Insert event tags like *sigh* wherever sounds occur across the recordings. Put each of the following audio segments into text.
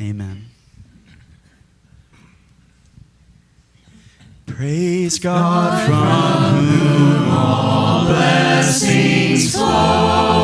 Amen. Praise God, God from whom all blessings flow.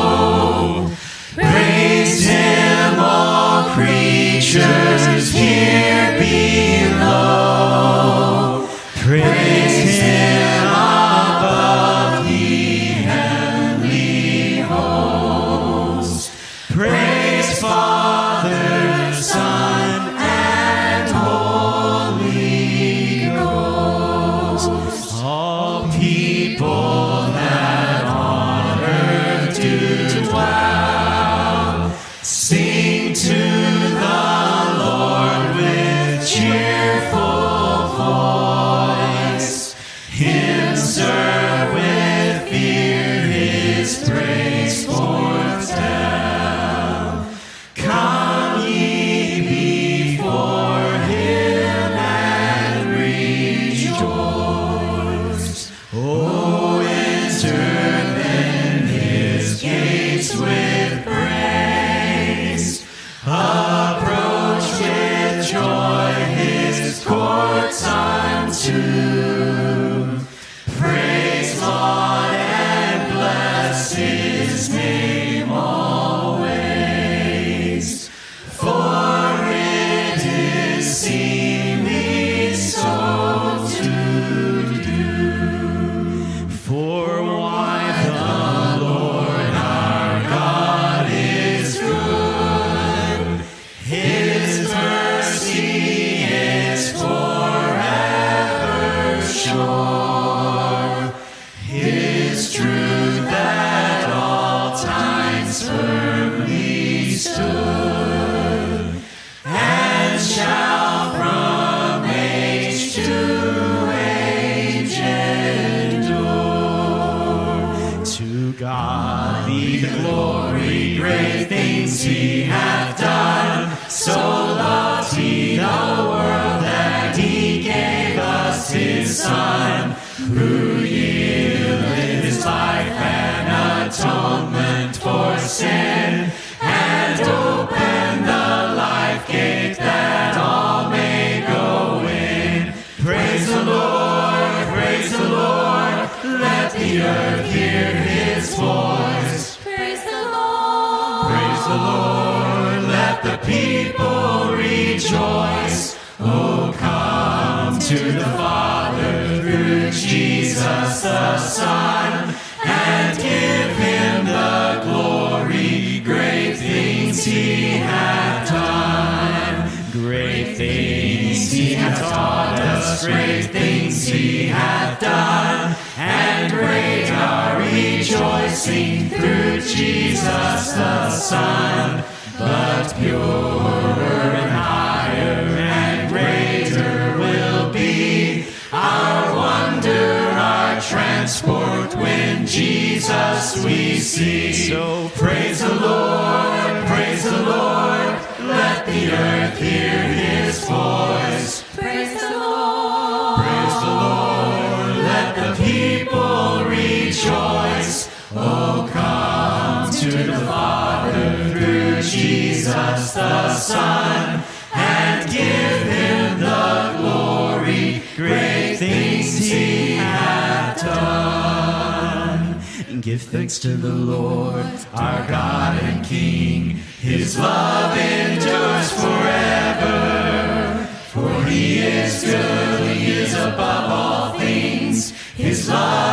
Son, and give him the glory. Great things he hath done. Give thanks to the Lord, our God and King. His love endures forever. For he is good, he is above all things. His love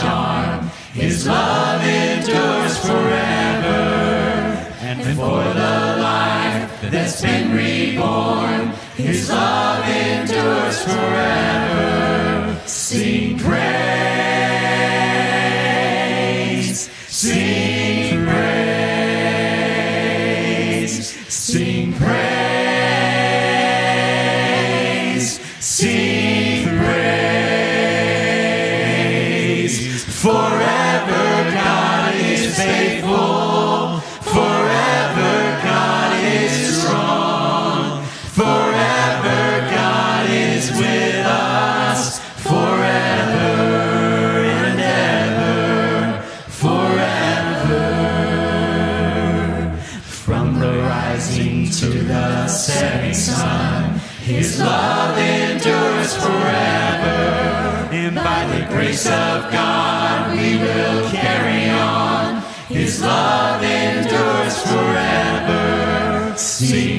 charm. His love endures forever. And for the life that's been reborn, His love endures forever. Sing praise. rising to the setting sun. His love endures forever, and by the grace of God we will carry on. His love endures forever. Sing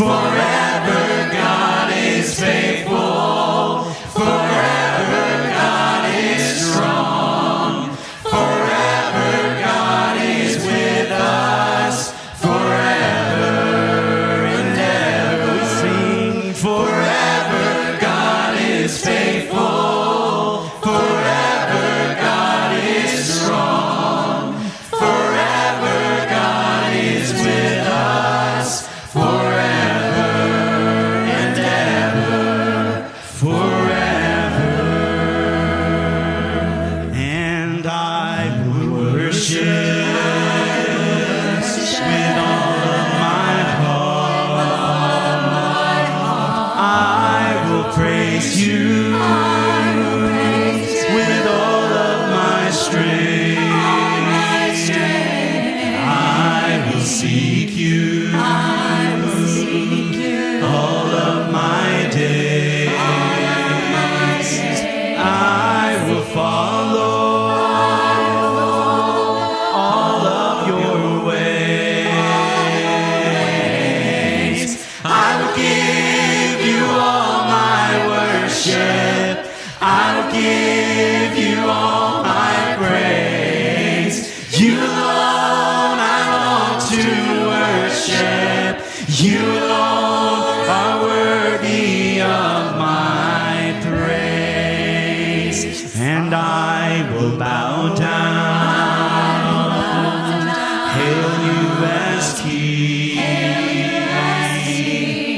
fun.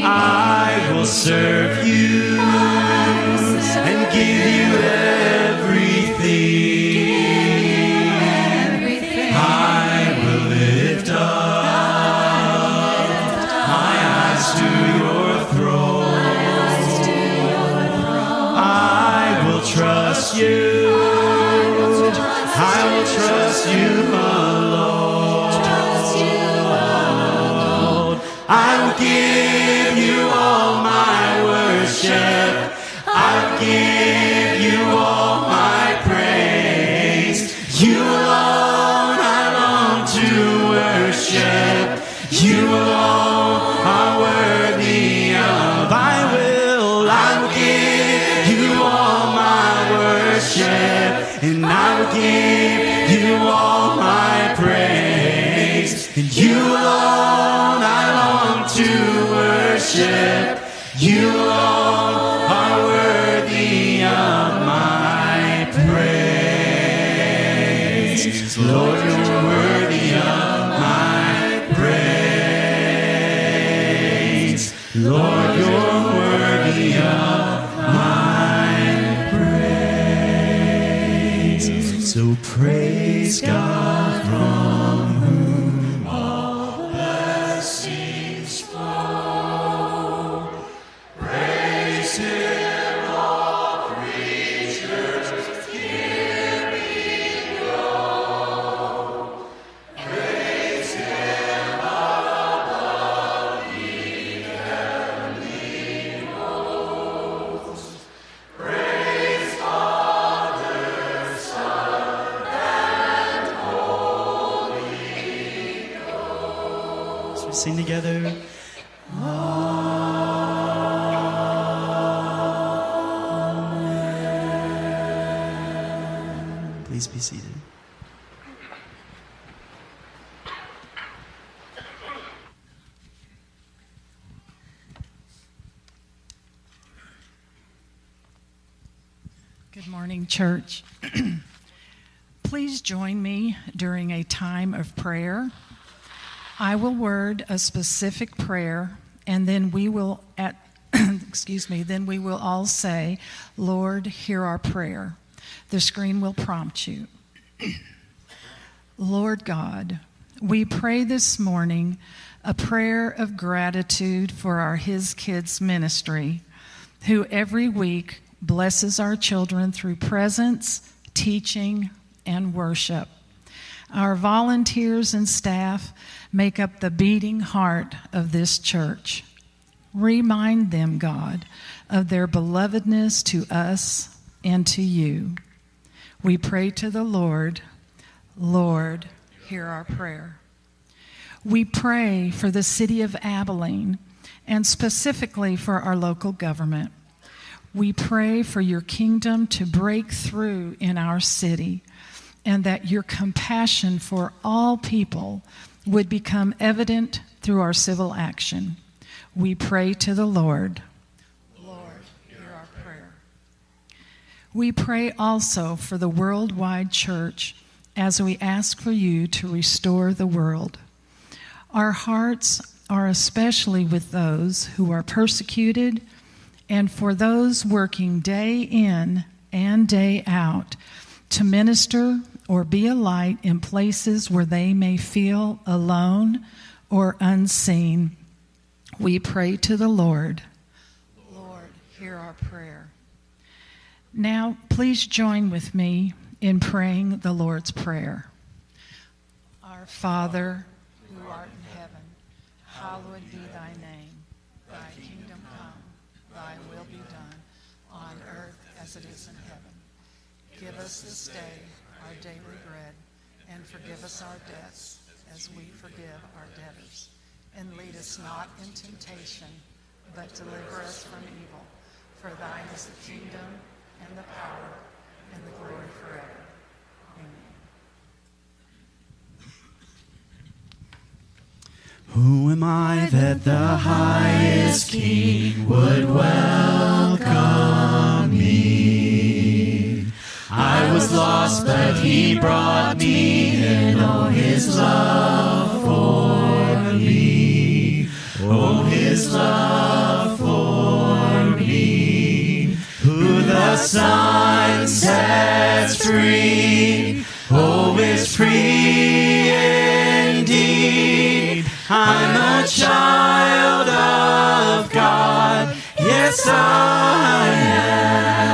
I will serve you. Sing together. Amen. Please be seated. Good morning, church. *clears throat* Please join me during a time of prayer. I will word a specific prayer, and then we will at *clears throat* excuse me, then we will all say, Lord, hear our prayer. The screen will prompt you. *clears throat* Lord God, we pray this morning a prayer of gratitude for our His Kids ministry, who every week blesses our children through presence, teaching, and worship. Our volunteers and staff make up the beating heart of this church. Remind them, God, of their belovedness to us and to you. We pray to the Lord, Lord, hear our prayer. We pray for the city of Abilene and specifically for our local government. We pray for your kingdom to break through in our city and that your compassion for all people would become evident through our civil action. We pray to the Lord. Lord, hear our prayer. We pray also for the worldwide church as we ask for you to restore the world. Our hearts are especially with those who are persecuted and for those working day in and day out to minister or be a light in places where they may feel alone or unseen. We pray to the Lord. Lord, hear our prayer. Now, please join with me in praying the Lord's Prayer. Our Father, who art in heaven, hallowed be thy name. Thy kingdom come, thy will be done, on earth as it is in heaven. Give us this day our daily bread, and forgive us our debts as we forgive our debtors. And lead us not in temptation, but deliver us from evil. For thine is the kingdom, and the power, and the glory forever. Amen. Who am I that the highest King would welcome me? I was lost, but He brought me in. Oh, His love for me. Oh, His love for me. Who the Son sets free. Oh, is free indeed. I'm a child of God. Yes, I am.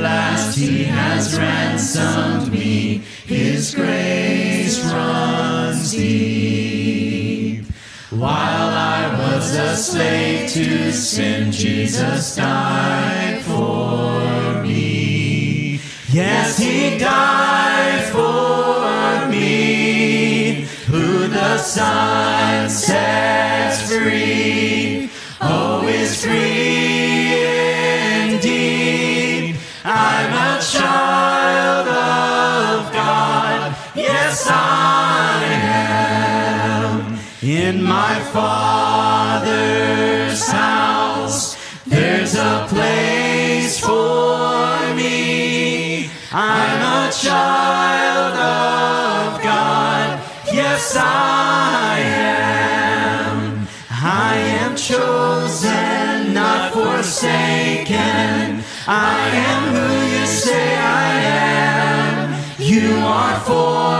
Last, He has ransomed me. His grace runs deep. While I was a slave to sin, Jesus died for me. Yes, He died for me. Who the Son sets free, oh, is free In my Father's house, there's a place for me. I'm a child of God. Yes, I am. I am chosen, not forsaken. I am who you say I am. You are for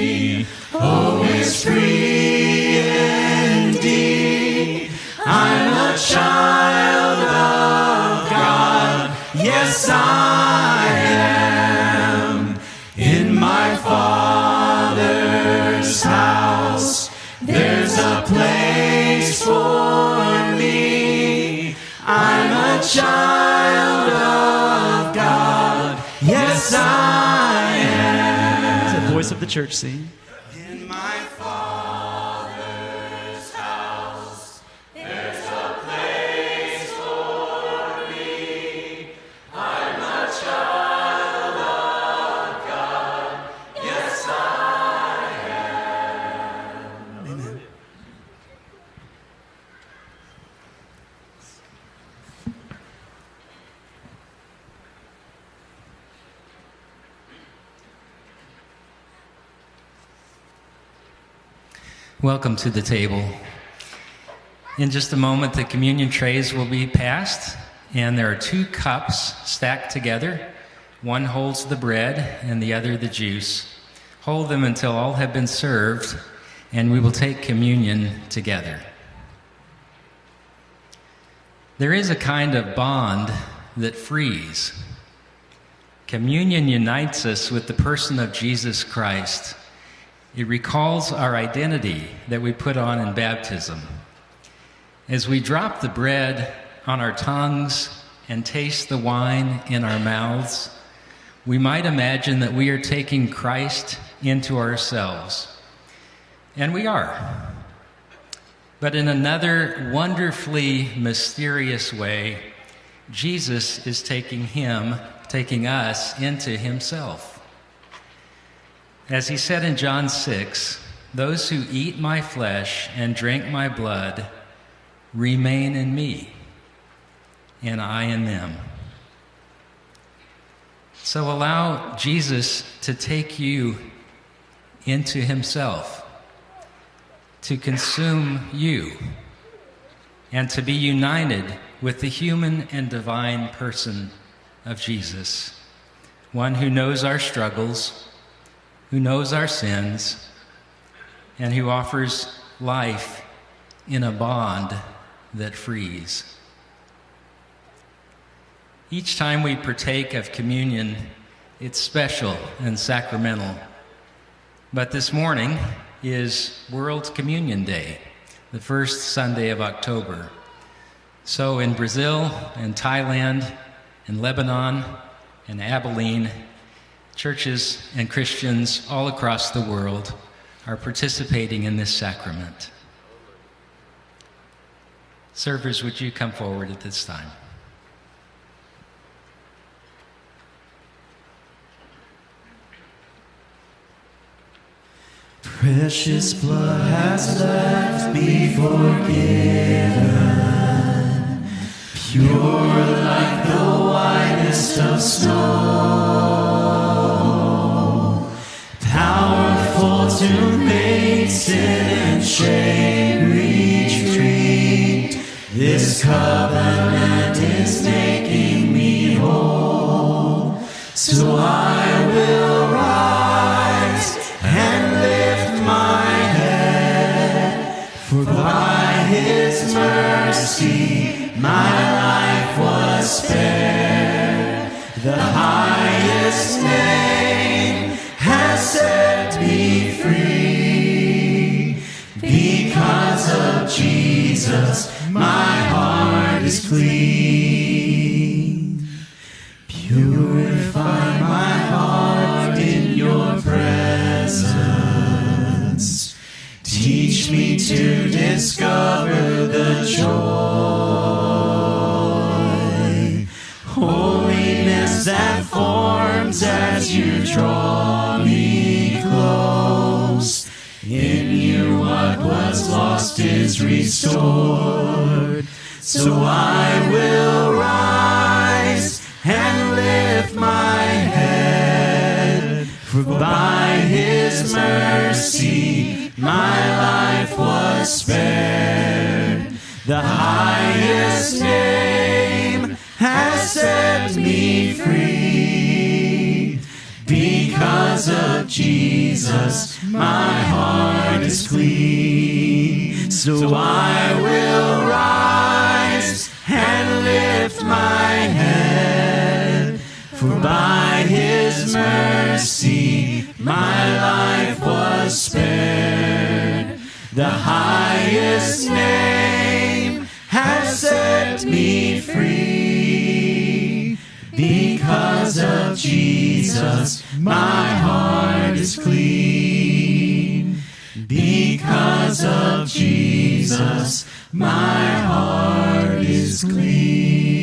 Oh, it's free indeed. I'm a child of God. Yes, I am. In my Father's house, there's a place for me. I'm a child of God. Yes, I am. It's a voice of the church sing. Welcome to the table. In just a moment, the communion trays will be passed, and there are two cups stacked together. One holds the bread, and the other the juice. Hold them until all have been served, and we will take communion together. There is a kind of bond that frees. Communion unites us with the person of Jesus Christ. It recalls our identity that we put on in baptism. As we drop the bread on our tongues and taste the wine in our mouths, we might imagine that we are taking Christ into ourselves. And we are. But in another wonderfully mysterious way, Jesus is taking him, taking us into himself. As he said in John 6, those who eat my flesh and drink my blood remain in me, and I in them. So allow Jesus to take you into himself, to consume you, and to be united with the human and divine person of Jesus, one who knows our struggles who knows our sins, and who offers life in a bond that frees. Each time we partake of communion, it's special and sacramental. But this morning is World Communion Day, the first Sunday of October. So in Brazil and Thailand and Lebanon and Abilene, churches and Christians all across the world are participating in this sacrament. Servers, would you come forward at this time? Precious blood has left me forgiven, pure like the whitest of snow, to make sin and shame retreat. This covenant is making me whole, so I is clean. Purify my heart in your presence. Teach me to discover the joy, holiness that forms as you draw me close. In you, what was lost is restored. So I will rise and lift my head. For by his mercy my life was spared. The highest name has set me free. Because of Jesus, my heart is clean. So I will rise lift my head, for by his mercy my life was spared. The highest name has set me free. Because of Jesus, my heart is clean. Because of Jesus, my heart is clean.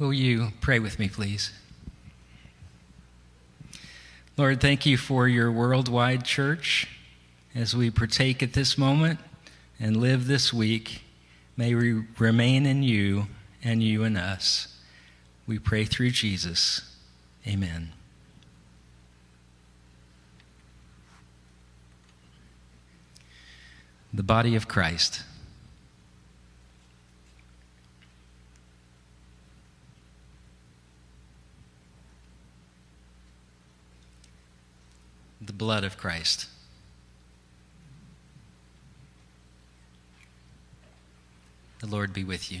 Will you pray with me, please? Lord, thank you for your worldwide church as we partake at this moment and live this week. May we remain in you and you in us. We pray through Jesus. Amen. The body of Christ. Blood of Christ. The Lord be with you.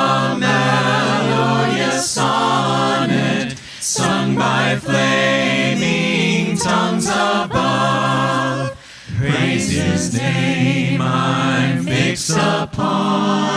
upon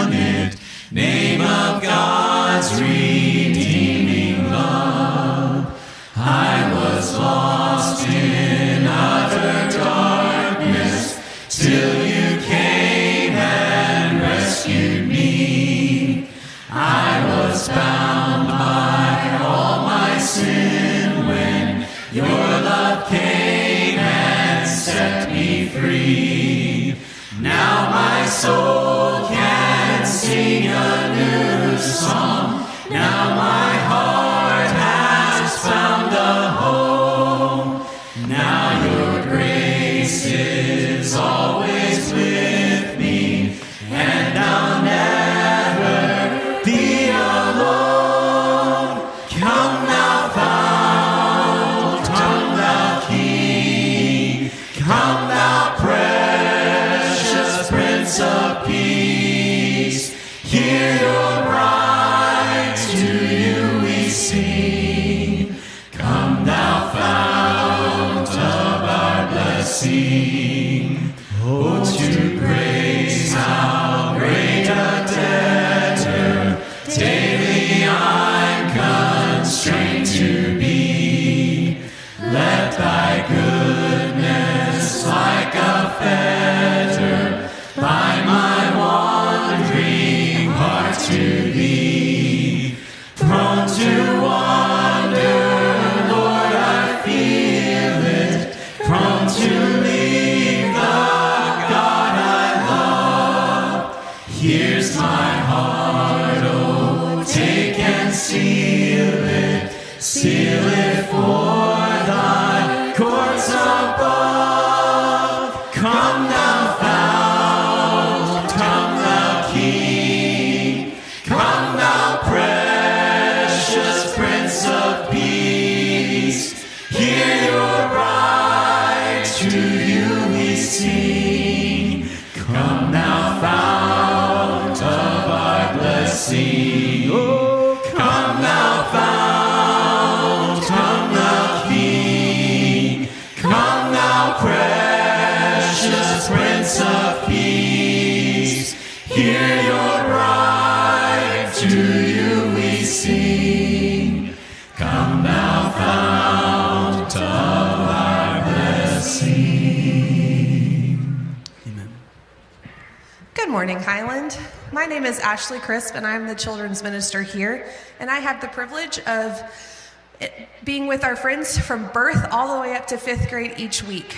name is Ashley Crisp, and I'm the children's minister here. And I have the privilege of being with our friends from birth all the way up to fifth grade each week.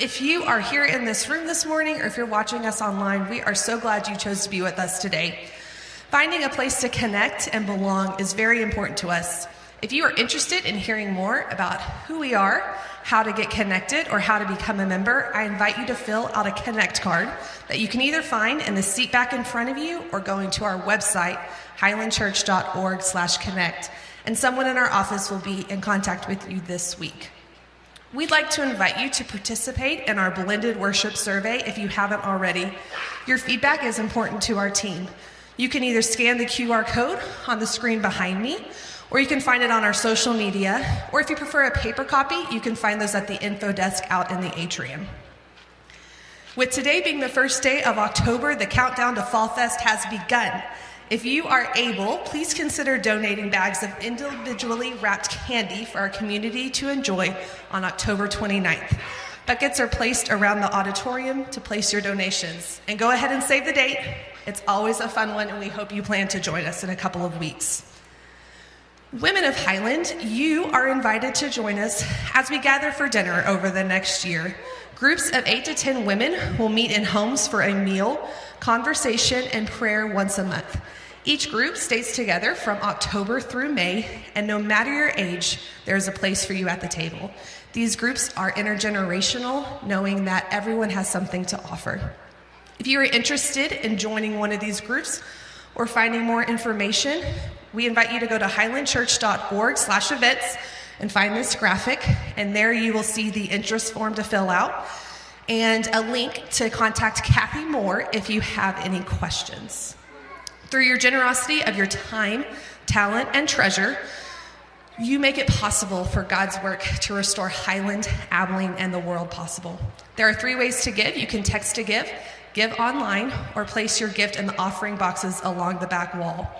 If you are here in this room this morning, or if you're watching us online, we are so glad you chose to be with us today. Finding a place to connect and belong is very important to us. If you are interested in hearing more about who we are, how to get connected, or how to become a member, I invite you to fill out a Connect card that you can either find in the seat back in front of you or going to our website, highlandchurch.org/connect, and someone in our office will be in contact with you this week. We'd like to invite you to participate in our blended worship survey if you haven't already. Your feedback is important to our team. You can either scan the QR code on the screen behind me, or you can find it on our social media, or if you prefer a paper copy, you can find those at the info desk out in the atrium. With today being the first day of October, the countdown to Fall Fest has begun. If you are able, please consider donating bags of individually wrapped candy for our community to enjoy on October 29th. Buckets are placed around the auditorium to place your donations. And go ahead and save the date. It's always a fun one, and we hope you plan to join us in a couple of weeks. Women of Highland, you are invited to join us as we gather for dinner over the next year. Groups of 8 to 10 women will meet in homes for a meal, conversation, and prayer once a month. Each group stays together from October through May, and no matter your age, there is a place for you at the table. These groups are intergenerational, knowing that everyone has something to offer. If you are interested in joining one of these groups or finding more information, we invite you to go to highlandchurch.org slash events and find this graphic, and there you will see the interest form to fill out and a link to contact Kathy Moore if you have any questions. Through your generosity of your time, talent, and treasure, you make it possible for God's work to restore Highland, Abilene, and the world possible. There are three ways to give. You can text to give, give online, or place your gift in the offering boxes along the back wall.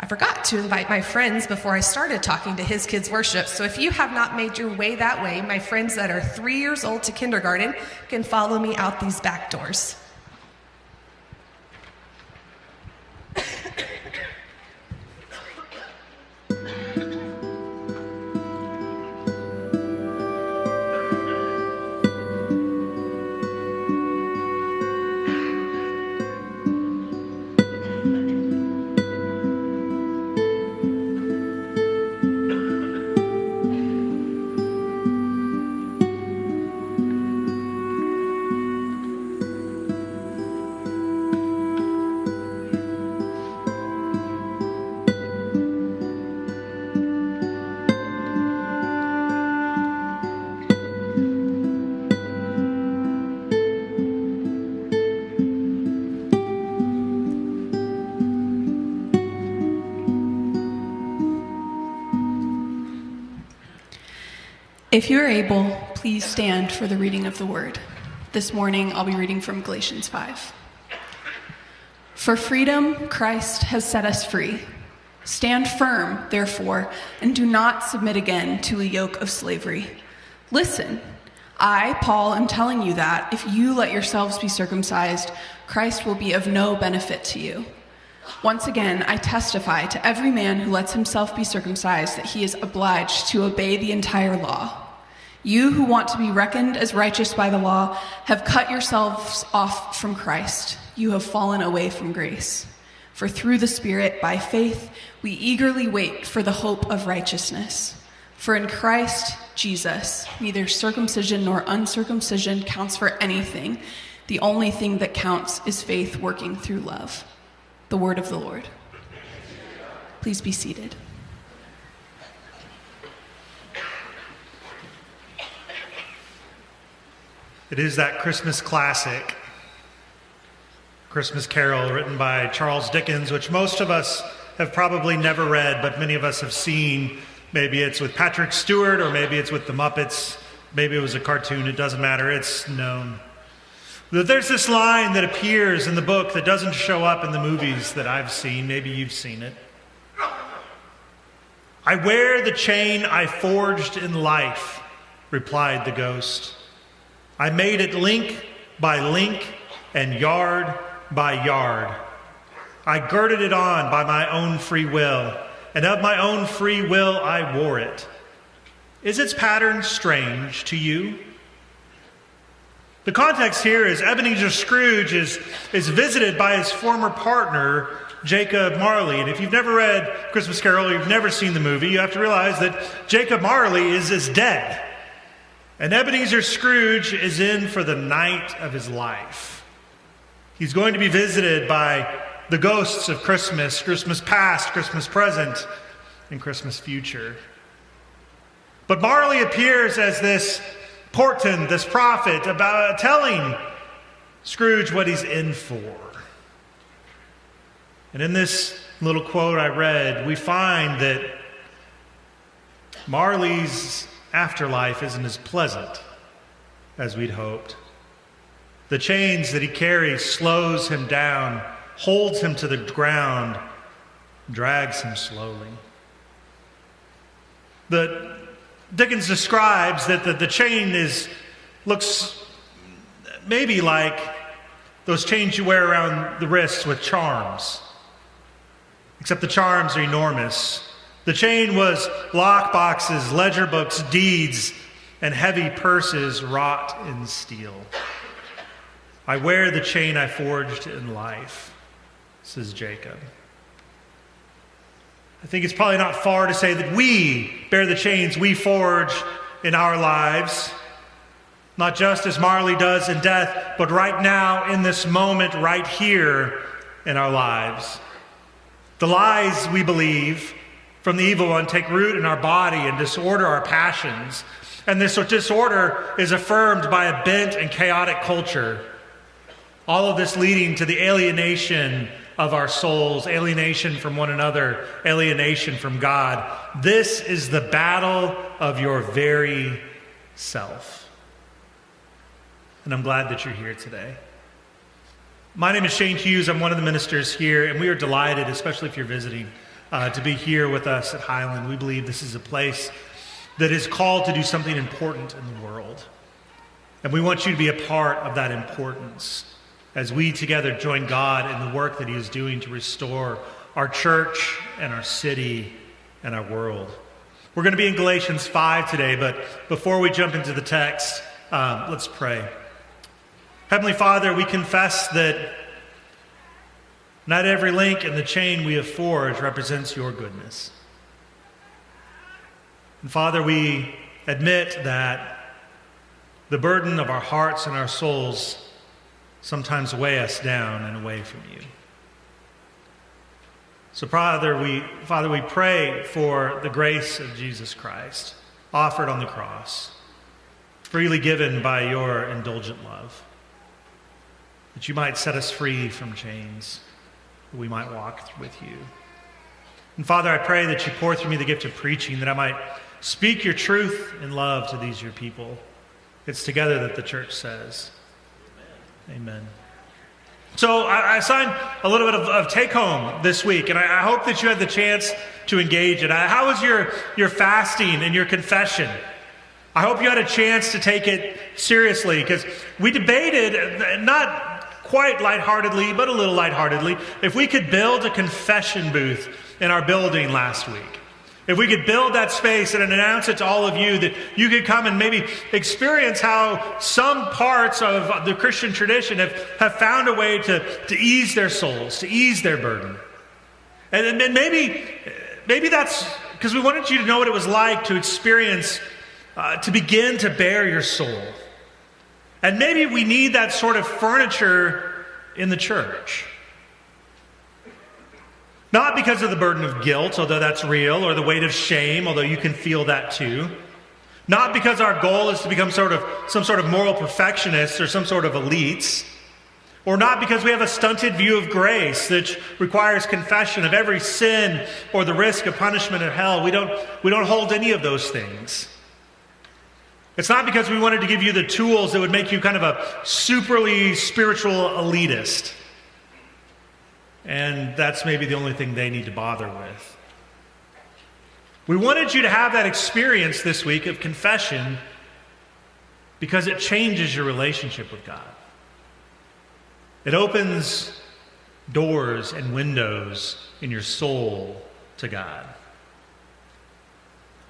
I forgot to invite my friends before I started talking to his kids' worship. So if you have not made your way that way, my friends that are three years old to kindergarten can follow me out these back doors. If you are able, please stand for the reading of the word. This morning, I'll be reading from Galatians 5. For freedom, Christ has set us free. Stand firm, therefore, and do not submit again to a yoke of slavery. Listen, I, Paul, am telling you that if you let yourselves be circumcised, Christ will be of no benefit to you. Once again, I testify to every man who lets himself be circumcised that he is obliged to obey the entire law. You who want to be reckoned as righteous by the law have cut yourselves off from Christ. You have fallen away from grace. For through the Spirit, by faith, we eagerly wait for the hope of righteousness. For in Christ Jesus, neither circumcision nor uncircumcision counts for anything. The only thing that counts is faith working through love. The word of the Lord. Please be seated. It is that Christmas classic, Christmas Carol, written by Charles Dickens, which most of us have probably never read, but many of us have seen. Maybe it's with Patrick Stewart, or maybe it's with the Muppets. Maybe it was a cartoon, it doesn't matter, it's known. There's this line that appears in the book that doesn't show up in the movies that I've seen. Maybe you've seen it. I wear the chain I forged in life, replied the ghost. I made it link by link and yard by yard. I girded it on by my own free will, and of my own free will I wore it. Is its pattern strange to you? The context here is Ebenezer Scrooge is, is visited by his former partner, Jacob Marley. And if you've never read Christmas Carol or you've never seen the movie, you have to realize that Jacob Marley is, is dead. And Ebenezer Scrooge is in for the night of his life. He's going to be visited by the ghosts of Christmas, Christmas past, Christmas present, and Christmas future. But Marley appears as this portent, this prophet, about telling Scrooge what he's in for. And in this little quote I read, we find that Marley's afterlife isn't as pleasant as we'd hoped. The chains that he carries slows him down, holds him to the ground, drags him slowly. The Dickens describes that the, the chain is looks maybe like those chains you wear around the wrists with charms. Except the charms are enormous. The chain was lockboxes, ledger books, deeds, and heavy purses wrought in steel. I wear the chain I forged in life, says Jacob. I think it's probably not far to say that we bear the chains we forge in our lives, not just as Marley does in death, but right now, in this moment, right here in our lives. The lies we believe, from the evil one take root in our body and disorder our passions. And this disorder is affirmed by a bent and chaotic culture. All of this leading to the alienation of our souls, alienation from one another, alienation from God. This is the battle of your very self. And I'm glad that you're here today. My name is Shane Hughes. I'm one of the ministers here, and we are delighted, especially if you're visiting uh, to be here with us at Highland. We believe this is a place that is called to do something important in the world. And we want you to be a part of that importance as we together join God in the work that He is doing to restore our church and our city and our world. We're going to be in Galatians 5 today, but before we jump into the text, um, let's pray. Heavenly Father, we confess that not every link in the chain we have forged represents your goodness. And Father, we admit that the burden of our hearts and our souls sometimes weigh us down and away from you. So, Father, we, Father, we pray for the grace of Jesus Christ offered on the cross, freely given by your indulgent love, that you might set us free from chains we might walk with you. And Father, I pray that you pour through me the gift of preaching, that I might speak your truth in love to these your people. It's together that the church says, Amen. Amen. So I, I a little bit of, of take home this week, and I, I, hope that you had the chance to engage it. How was your, your fasting and your confession? I hope you had a chance to take it seriously because we debated, uh, not quite lightheartedly, but a little lightheartedly, if we could build a confession booth in our building last week. If we could build that space and announce it to all of you that you could come and maybe experience how some parts of the Christian tradition have, have found a way to, to ease their souls, to ease their burden. And, and maybe, maybe that's because we wanted you to know what it was like to experience, uh, to begin to bear your soul. And maybe we need that sort of furniture in the church. Not because of the burden of guilt, although that's real, or the weight of shame, although you can feel that too. Not because our goal is to become sort of some sort of moral perfectionists or some sort of elites. Or not because we have a stunted view of grace that requires confession of every sin or the risk of punishment in hell. We don't, we don't hold any of those things. It's not because we wanted to give you the tools that would make you kind of a superly spiritual elitist. And that's maybe the only thing they need to bother with. We wanted you to have that experience this week of confession because it changes your relationship with God. It opens doors and windows in your soul to God.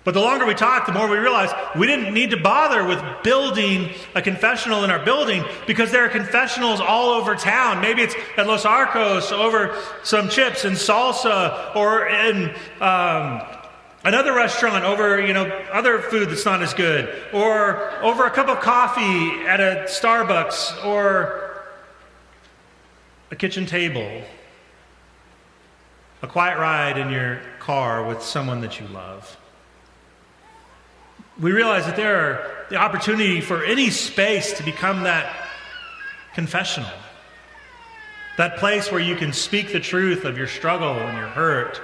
But the longer we talk, the more we realize we didn't need to bother with building a confessional in our building because there are confessionals all over town. Maybe it's at Los Arcos over some chips and salsa or in um, another restaurant over, you know, other food that's not as good or over a cup of coffee at a Starbucks or a kitchen table, a quiet ride in your car with someone that you love we realize that there are the opportunity for any space to become that confessional. That place where you can speak the truth of your struggle and your hurt,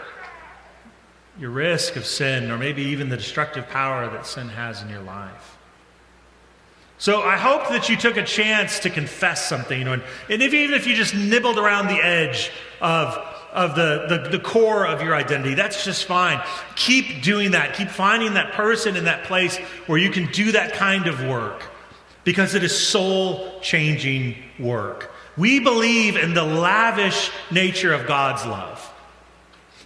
your risk of sin, or maybe even the destructive power that sin has in your life. So I hope that you took a chance to confess something, you know, and, if, even if you just nibbled around the edge of of the, the, the core of your identity. That's just fine. Keep doing that. Keep finding that person in that place where you can do that kind of work because it is soul changing work. We believe in the lavish nature of God's love.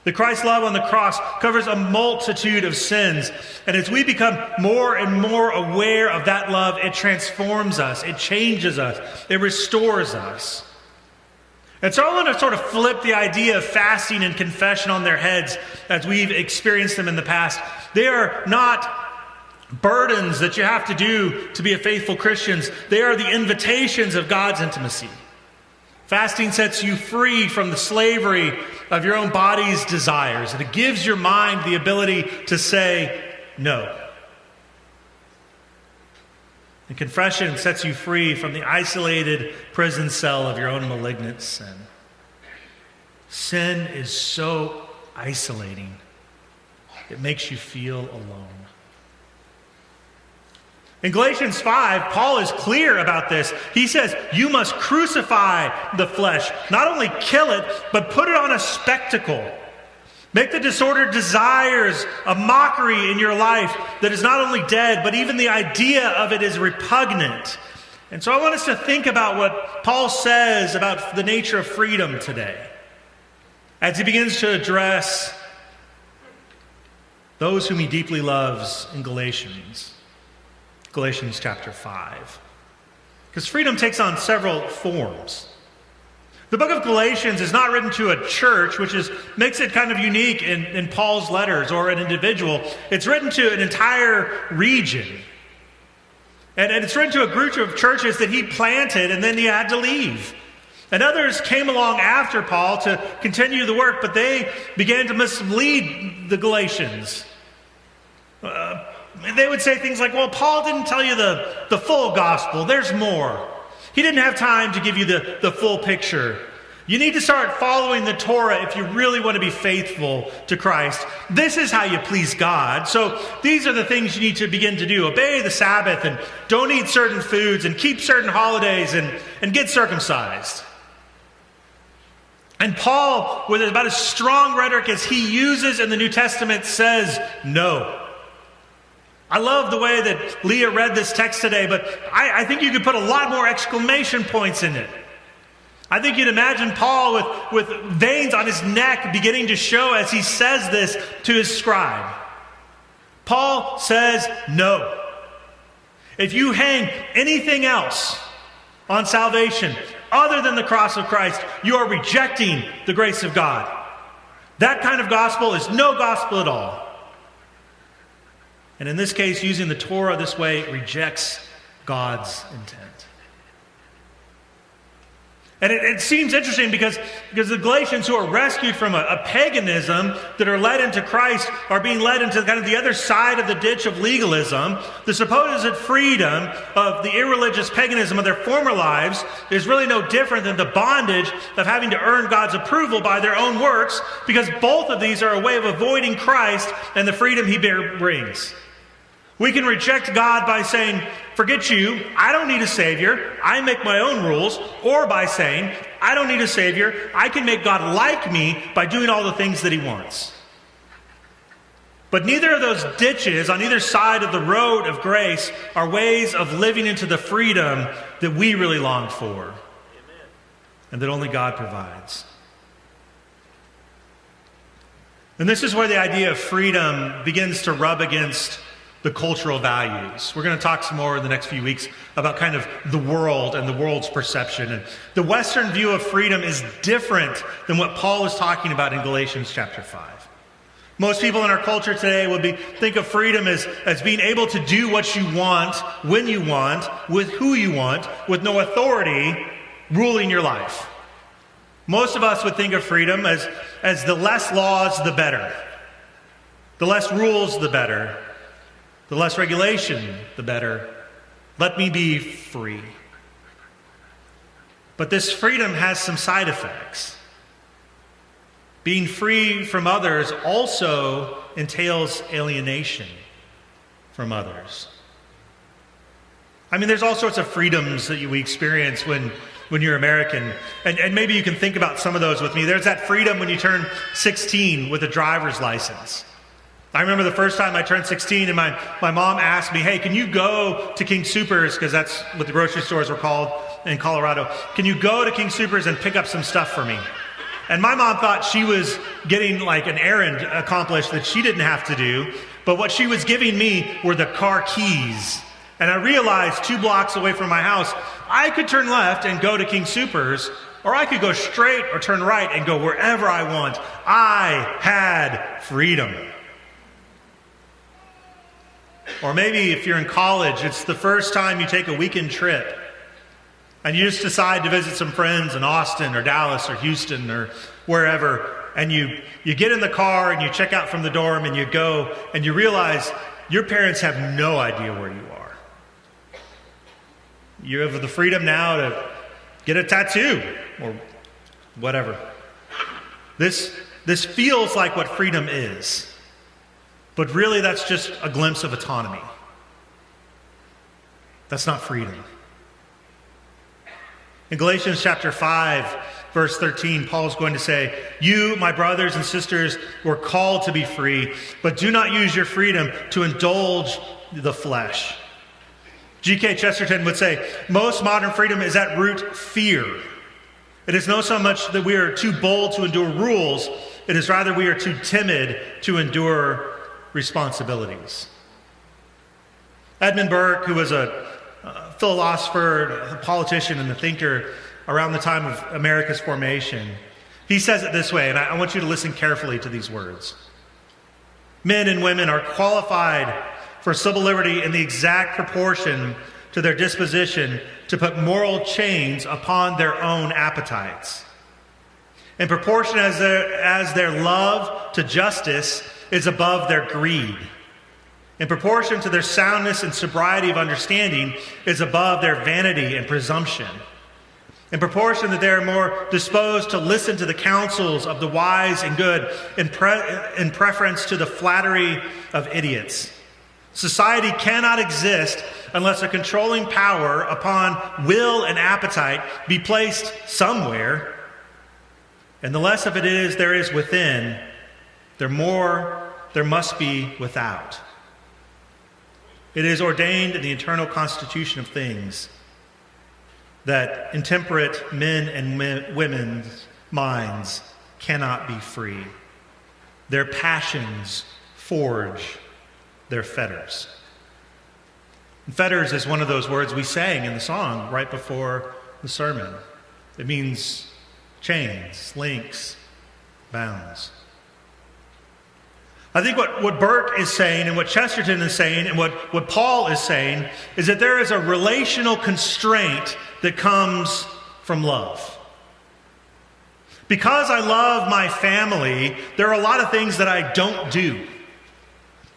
The Christ love on the cross covers a multitude of sins. And as we become more and more aware of that love, it transforms us, it changes us, it restores us. And so I want to sort of flip the idea of fasting and confession on their heads as we've experienced them in the past. They are not burdens that you have to do to be a faithful Christian, they are the invitations of God's intimacy. Fasting sets you free from the slavery of your own body's desires, and it gives your mind the ability to say no. And confession sets you free from the isolated prison cell of your own malignant sin. Sin is so isolating, it makes you feel alone. In Galatians 5, Paul is clear about this. He says, You must crucify the flesh, not only kill it, but put it on a spectacle Make the disordered desires a mockery in your life that is not only dead, but even the idea of it is repugnant. And so I want us to think about what Paul says about the nature of freedom today as he begins to address those whom he deeply loves in Galatians, Galatians chapter 5. Because freedom takes on several forms. The book of Galatians is not written to a church, which is, makes it kind of unique in, in Paul's letters or an individual. It's written to an entire region. And, and it's written to a group of churches that he planted and then he had to leave. And others came along after Paul to continue the work, but they began to mislead the Galatians. Uh, they would say things like, well, Paul didn't tell you the, the full gospel, there's more. He didn't have time to give you the, the full picture. You need to start following the Torah if you really want to be faithful to Christ. This is how you please God. So these are the things you need to begin to do. Obey the Sabbath and don't eat certain foods and keep certain holidays and, and get circumcised. And Paul, with about as strong rhetoric as he uses in the New Testament, says no. I love the way that Leah read this text today, but I, I, think you could put a lot more exclamation points in it. I think you'd imagine Paul with, with veins on his neck beginning to show as he says this to his scribe. Paul says no. If you hang anything else on salvation other than the cross of Christ, you are rejecting the grace of God. That kind of gospel is no gospel at all. And in this case, using the Torah this way rejects God's intent. And it, it, seems interesting because, because the Galatians who are rescued from a, a, paganism that are led into Christ are being led into kind of the other side of the ditch of legalism. The supposed freedom of the irreligious paganism of their former lives is really no different than the bondage of having to earn God's approval by their own works because both of these are a way of avoiding Christ and the freedom he brings. We can reject God by saying, Forget you, I don't need a Savior, I make my own rules, or by saying, I don't need a Savior, I can make God like me by doing all the things that He wants. But neither of those ditches on either side of the road of grace are ways of living into the freedom that we really long for and that only God provides. And this is where the idea of freedom begins to rub against the cultural values. We're going to talk some more in the next few weeks about kind of the world and the world's perception. And the Western view of freedom is different than what Paul is talking about in Galatians chapter 5. Most people in our culture today would be, think of freedom as, as being able to do what you want, when you want, with who you want, with no authority ruling your life. Most of us would think of freedom as, as the less laws, the better. The less rules, the better. The less regulation, the better. Let me be free. But this freedom has some side effects. Being free from others also entails alienation from others. I mean, there's all sorts of freedoms that we experience when, when you're American. And, and maybe you can think about some of those with me. There's that freedom when you turn 16 with a driver's license. I remember the first time I turned 16 and my, my mom asked me, Hey, can you go to King Soopers? Because that's what the grocery stores were called in Colorado. Can you go to King Soopers and pick up some stuff for me? And my mom thought she was getting like an errand accomplished that she didn't have to do. But what she was giving me were the car keys. And I realized two blocks away from my house, I could turn left and go to King Soopers, or I could go straight or turn right and go wherever I want. I had freedom. Or maybe if you're in college, it's the first time you take a weekend trip and you just decide to visit some friends in Austin or Dallas or Houston or wherever. And you, you get in the car and you check out from the dorm and you go and you realize your parents have no idea where you are. You have the freedom now to get a tattoo or whatever. This, this feels like what freedom is. But really, that's just a glimpse of autonomy. That's not freedom. In Galatians chapter 5, verse 13, Paul is going to say, You, my brothers and sisters, were called to be free, but do not use your freedom to indulge the flesh. G.K. Chesterton would say, Most modern freedom is at root fear. It is not so much that we are too bold to endure rules, it is rather we are too timid to endure responsibilities. Edmund Burke, who was a, philosopher, a politician, and a thinker around the time of America's formation, he says it this way, and I, I want you to listen carefully to these words. Men and women are qualified for civil liberty in the exact proportion to their disposition to put moral chains upon their own appetites. In proportion as their, as their love to justice is above their greed. In proportion to their soundness and sobriety of understanding is above their vanity and presumption. In proportion that they are more disposed to listen to the counsels of the wise and good in, pre- in preference to the flattery of idiots. Society cannot exist unless a controlling power upon will and appetite be placed somewhere. And the less of it is there is within, the more there must be without. It is ordained in the eternal constitution of things that intemperate men and women's minds cannot be free. Their passions forge their fetters. And fetters is one of those words we sang in the song right before the sermon. It means chains, links, bounds. I think what, what Burke is saying and what Chesterton is saying and what, what Paul is saying is that there is a relational constraint that comes from love. Because I love my family, there are a lot of things that I don't do.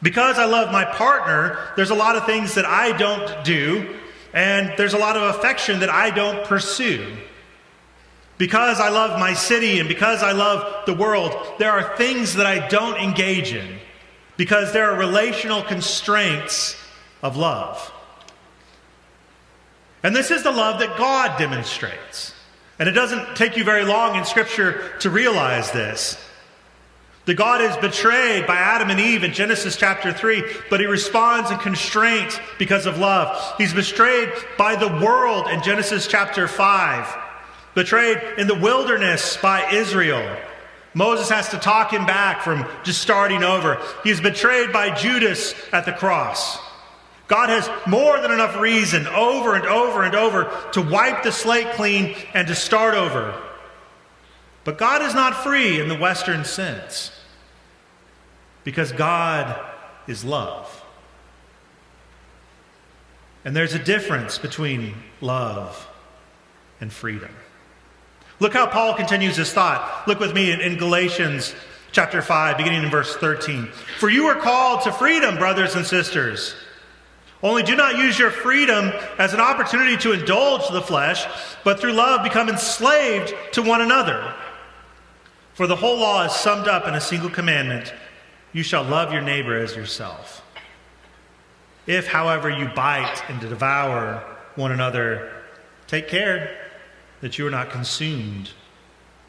Because I love my partner, there's a lot of things that I don't do, and there's a lot of affection that I don't pursue. Because I love my city and because I love the world, there are things that I don't engage in because there are relational constraints of love. And this is the love that God demonstrates. And it doesn't take you very long in Scripture to realize this. That God is betrayed by Adam and Eve in Genesis chapter 3, but he responds in constraint because of love. He's betrayed by the world in Genesis chapter 5, betrayed in the wilderness by Israel. Moses has to talk him back from just starting over. He's betrayed by Judas at the cross. God has more than enough reason over and over and over to wipe the slate clean and to start over. But God is not free in the Western sense because God is love. And there's a difference between love and freedom. Look how Paul continues his thought. Look with me in, in, Galatians chapter 5, beginning in verse 13. For you are called to freedom, brothers and sisters. Only do not use your freedom as an opportunity to indulge the flesh, but through love become enslaved to one another. For the whole law is summed up in a single commandment you shall love your neighbor as yourself. If, however, you bite and devour one another, take care that you are not consumed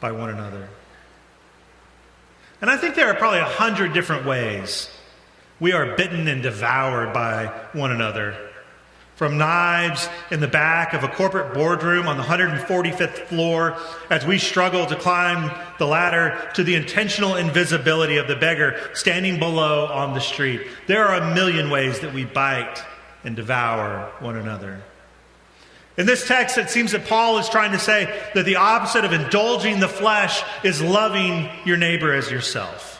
by one another. And I think there are probably a hundred different ways we are bitten and devoured by one another from knives in the back of a corporate boardroom on the 145th floor as we struggle to climb the ladder to the intentional invisibility of the beggar standing below on the street. There are a million ways that we bite and devour one another. In this text, it seems that Paul is trying to say that the opposite of indulging the flesh is loving your neighbor as yourself.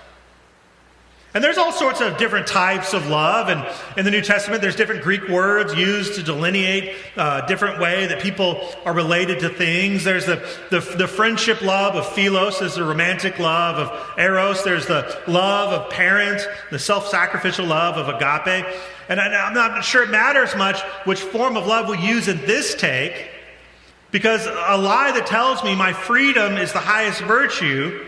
And there's all sorts of different types of love. And in the New Testament, there's different Greek words used to delineate a uh, different way that people are related to things. There's the, the, the, friendship love of philos, there's the romantic love of eros, there's the love of parents, the self sacrificial love of agape. And I'm not sure it matters much which form of love we use in this take, because a lie that tells me my freedom is the highest virtue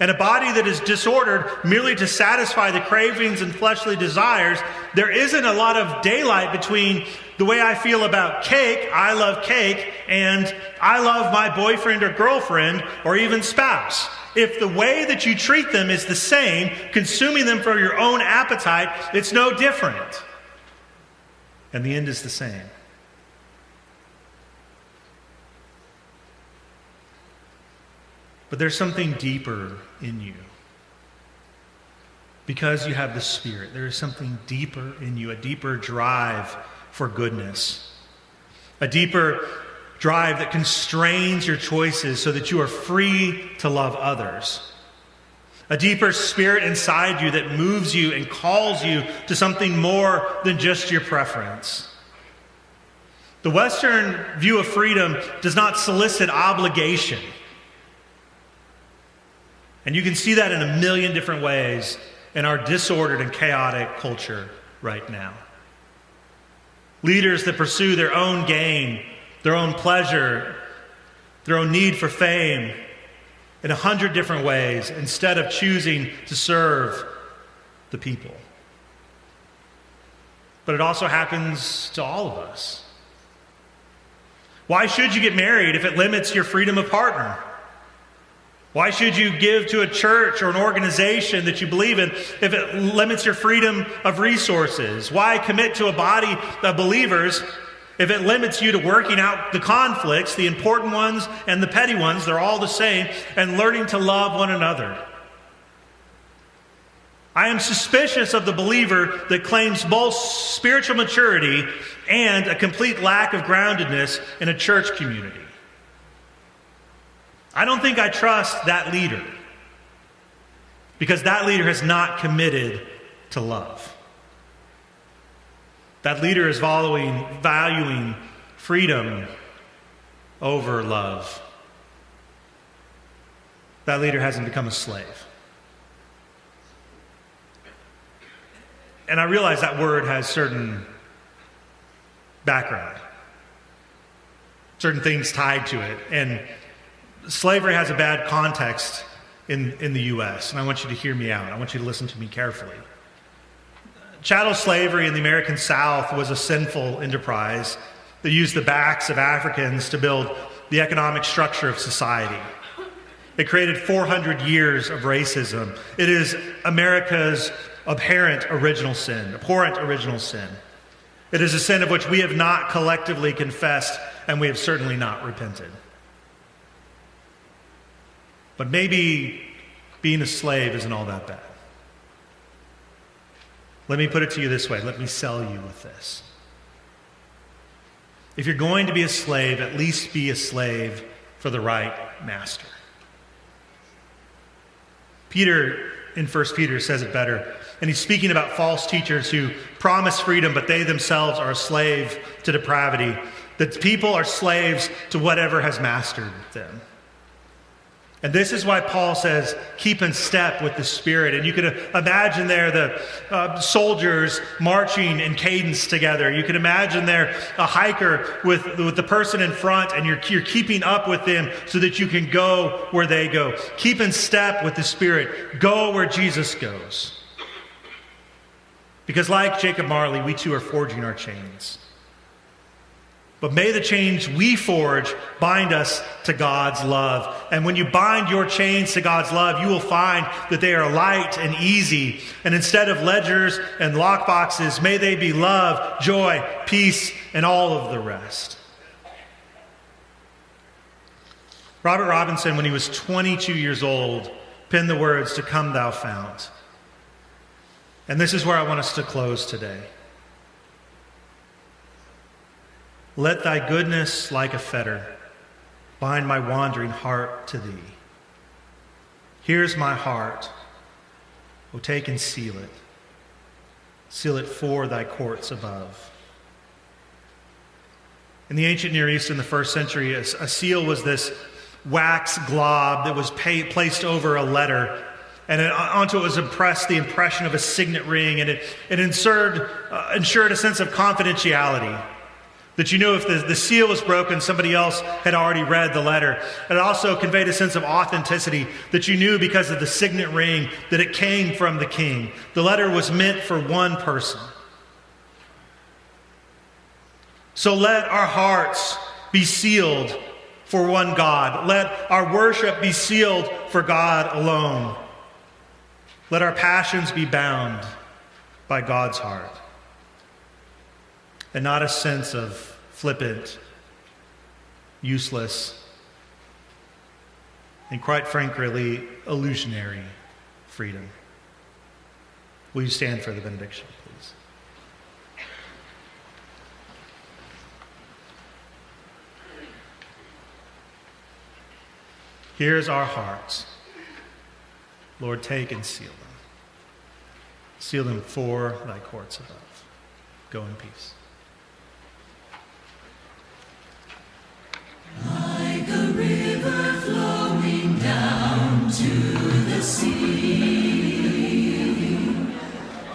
and a body that is disordered merely to satisfy the cravings and fleshly desires, there isn't a lot of daylight between the way I feel about cake, I love cake, and I love my boyfriend or girlfriend or even spouse. If the way that you treat them is the same, consuming them for your own appetite, it's no different. And the end is the same. But there's something deeper in you. Because you have the Spirit, there is something deeper in you, a deeper drive for goodness, a deeper drive that constrains your choices so that you are free to love others. A deeper spirit inside you that moves you and calls you to something more than just your preference. The Western view of freedom does not solicit obligation. And you can see that in a million different ways in our disordered and chaotic culture right now. Leaders that pursue their own gain, their own pleasure, their own need for fame in a hundred different ways instead of choosing to serve the people. But it also happens to all of us. Why should you get married if it limits your freedom of partner? Why should you give to a church or an organization that you believe in if it limits your freedom of resources? Why commit to a body of believers if it limits you to working out the conflicts, the important ones and the petty ones, they're all the same, and learning to love one another? I am suspicious of the believer that claims both spiritual maturity and a complete lack of groundedness in a church community. I don't think I trust that leader. Because that leader has not committed to love. That leader is following, valuing freedom over love. That leader hasn't become a slave. And I realize that word has certain background, certain things tied to it. And slavery has a bad context in, in the U.S., and I want you to hear me out. I want you to listen to me carefully. Chattel slavery in the American South was a sinful enterprise that used the backs of Africans to build the economic structure of society. It created 400 years of racism. It is America's abhorrent original sin, abhorrent original sin. It is a sin of which we have not collectively confessed and we have certainly not repented. But maybe being a slave isn't all that bad. Let me put it to you this way let me sell you with this. If you're going to be a slave, at least be a slave for the right master. Peter in 1 Peter says it better. And he's speaking about false teachers who promise freedom, but they themselves are a slave to depravity. That people are slaves to whatever has mastered them. And this is why Paul says, keep in step with the Spirit. And you can imagine there the uh, soldiers marching in cadence together. You can imagine there a hiker with, with the person in front, and you're, you're keeping up with them so that you can go where they go. Keep in step with the Spirit. Go where Jesus goes. Because, like Jacob Marley, we too are forging our chains. But may the chains we forge bind us to God's love. And when you bind your chains to God's love, you will find that they are light and easy. And instead of ledgers and lockboxes, may they be love, joy, peace, and all of the rest. Robert Robinson, when he was 22 years old, penned the words, To come thou fount. And this is where I want us to close today. Let thy goodness, like a fetter, bind my wandering heart to thee. Here's my heart. O take and seal it. Seal it for thy courts above. In the ancient Near East in the first century, a, seal was this wax glob that was pay, placed over a letter. And it, onto it was impressed the impression of a signet ring, and it, it uh, ensured a sense of confidentiality. That you knew if the, the seal was broken, somebody else had already read the letter. It also conveyed a sense of authenticity that you knew because of the signet ring that it came from the king. The letter was meant for one person. So let our hearts be sealed for one God. Let our worship be sealed for God alone. Let our passions be bound by God's heart and not a sense of flippant, useless, and quite frankly, illusionary freedom. Will you stand for the benediction, please? Here's our hearts. Lord, take and seal them. Seal them for thy courts above. Go in peace. Like a river flowing down to the sea,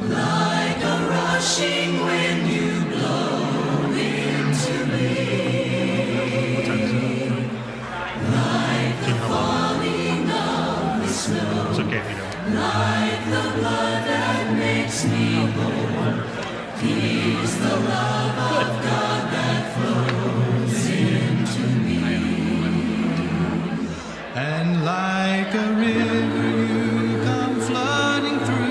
like a rushing wind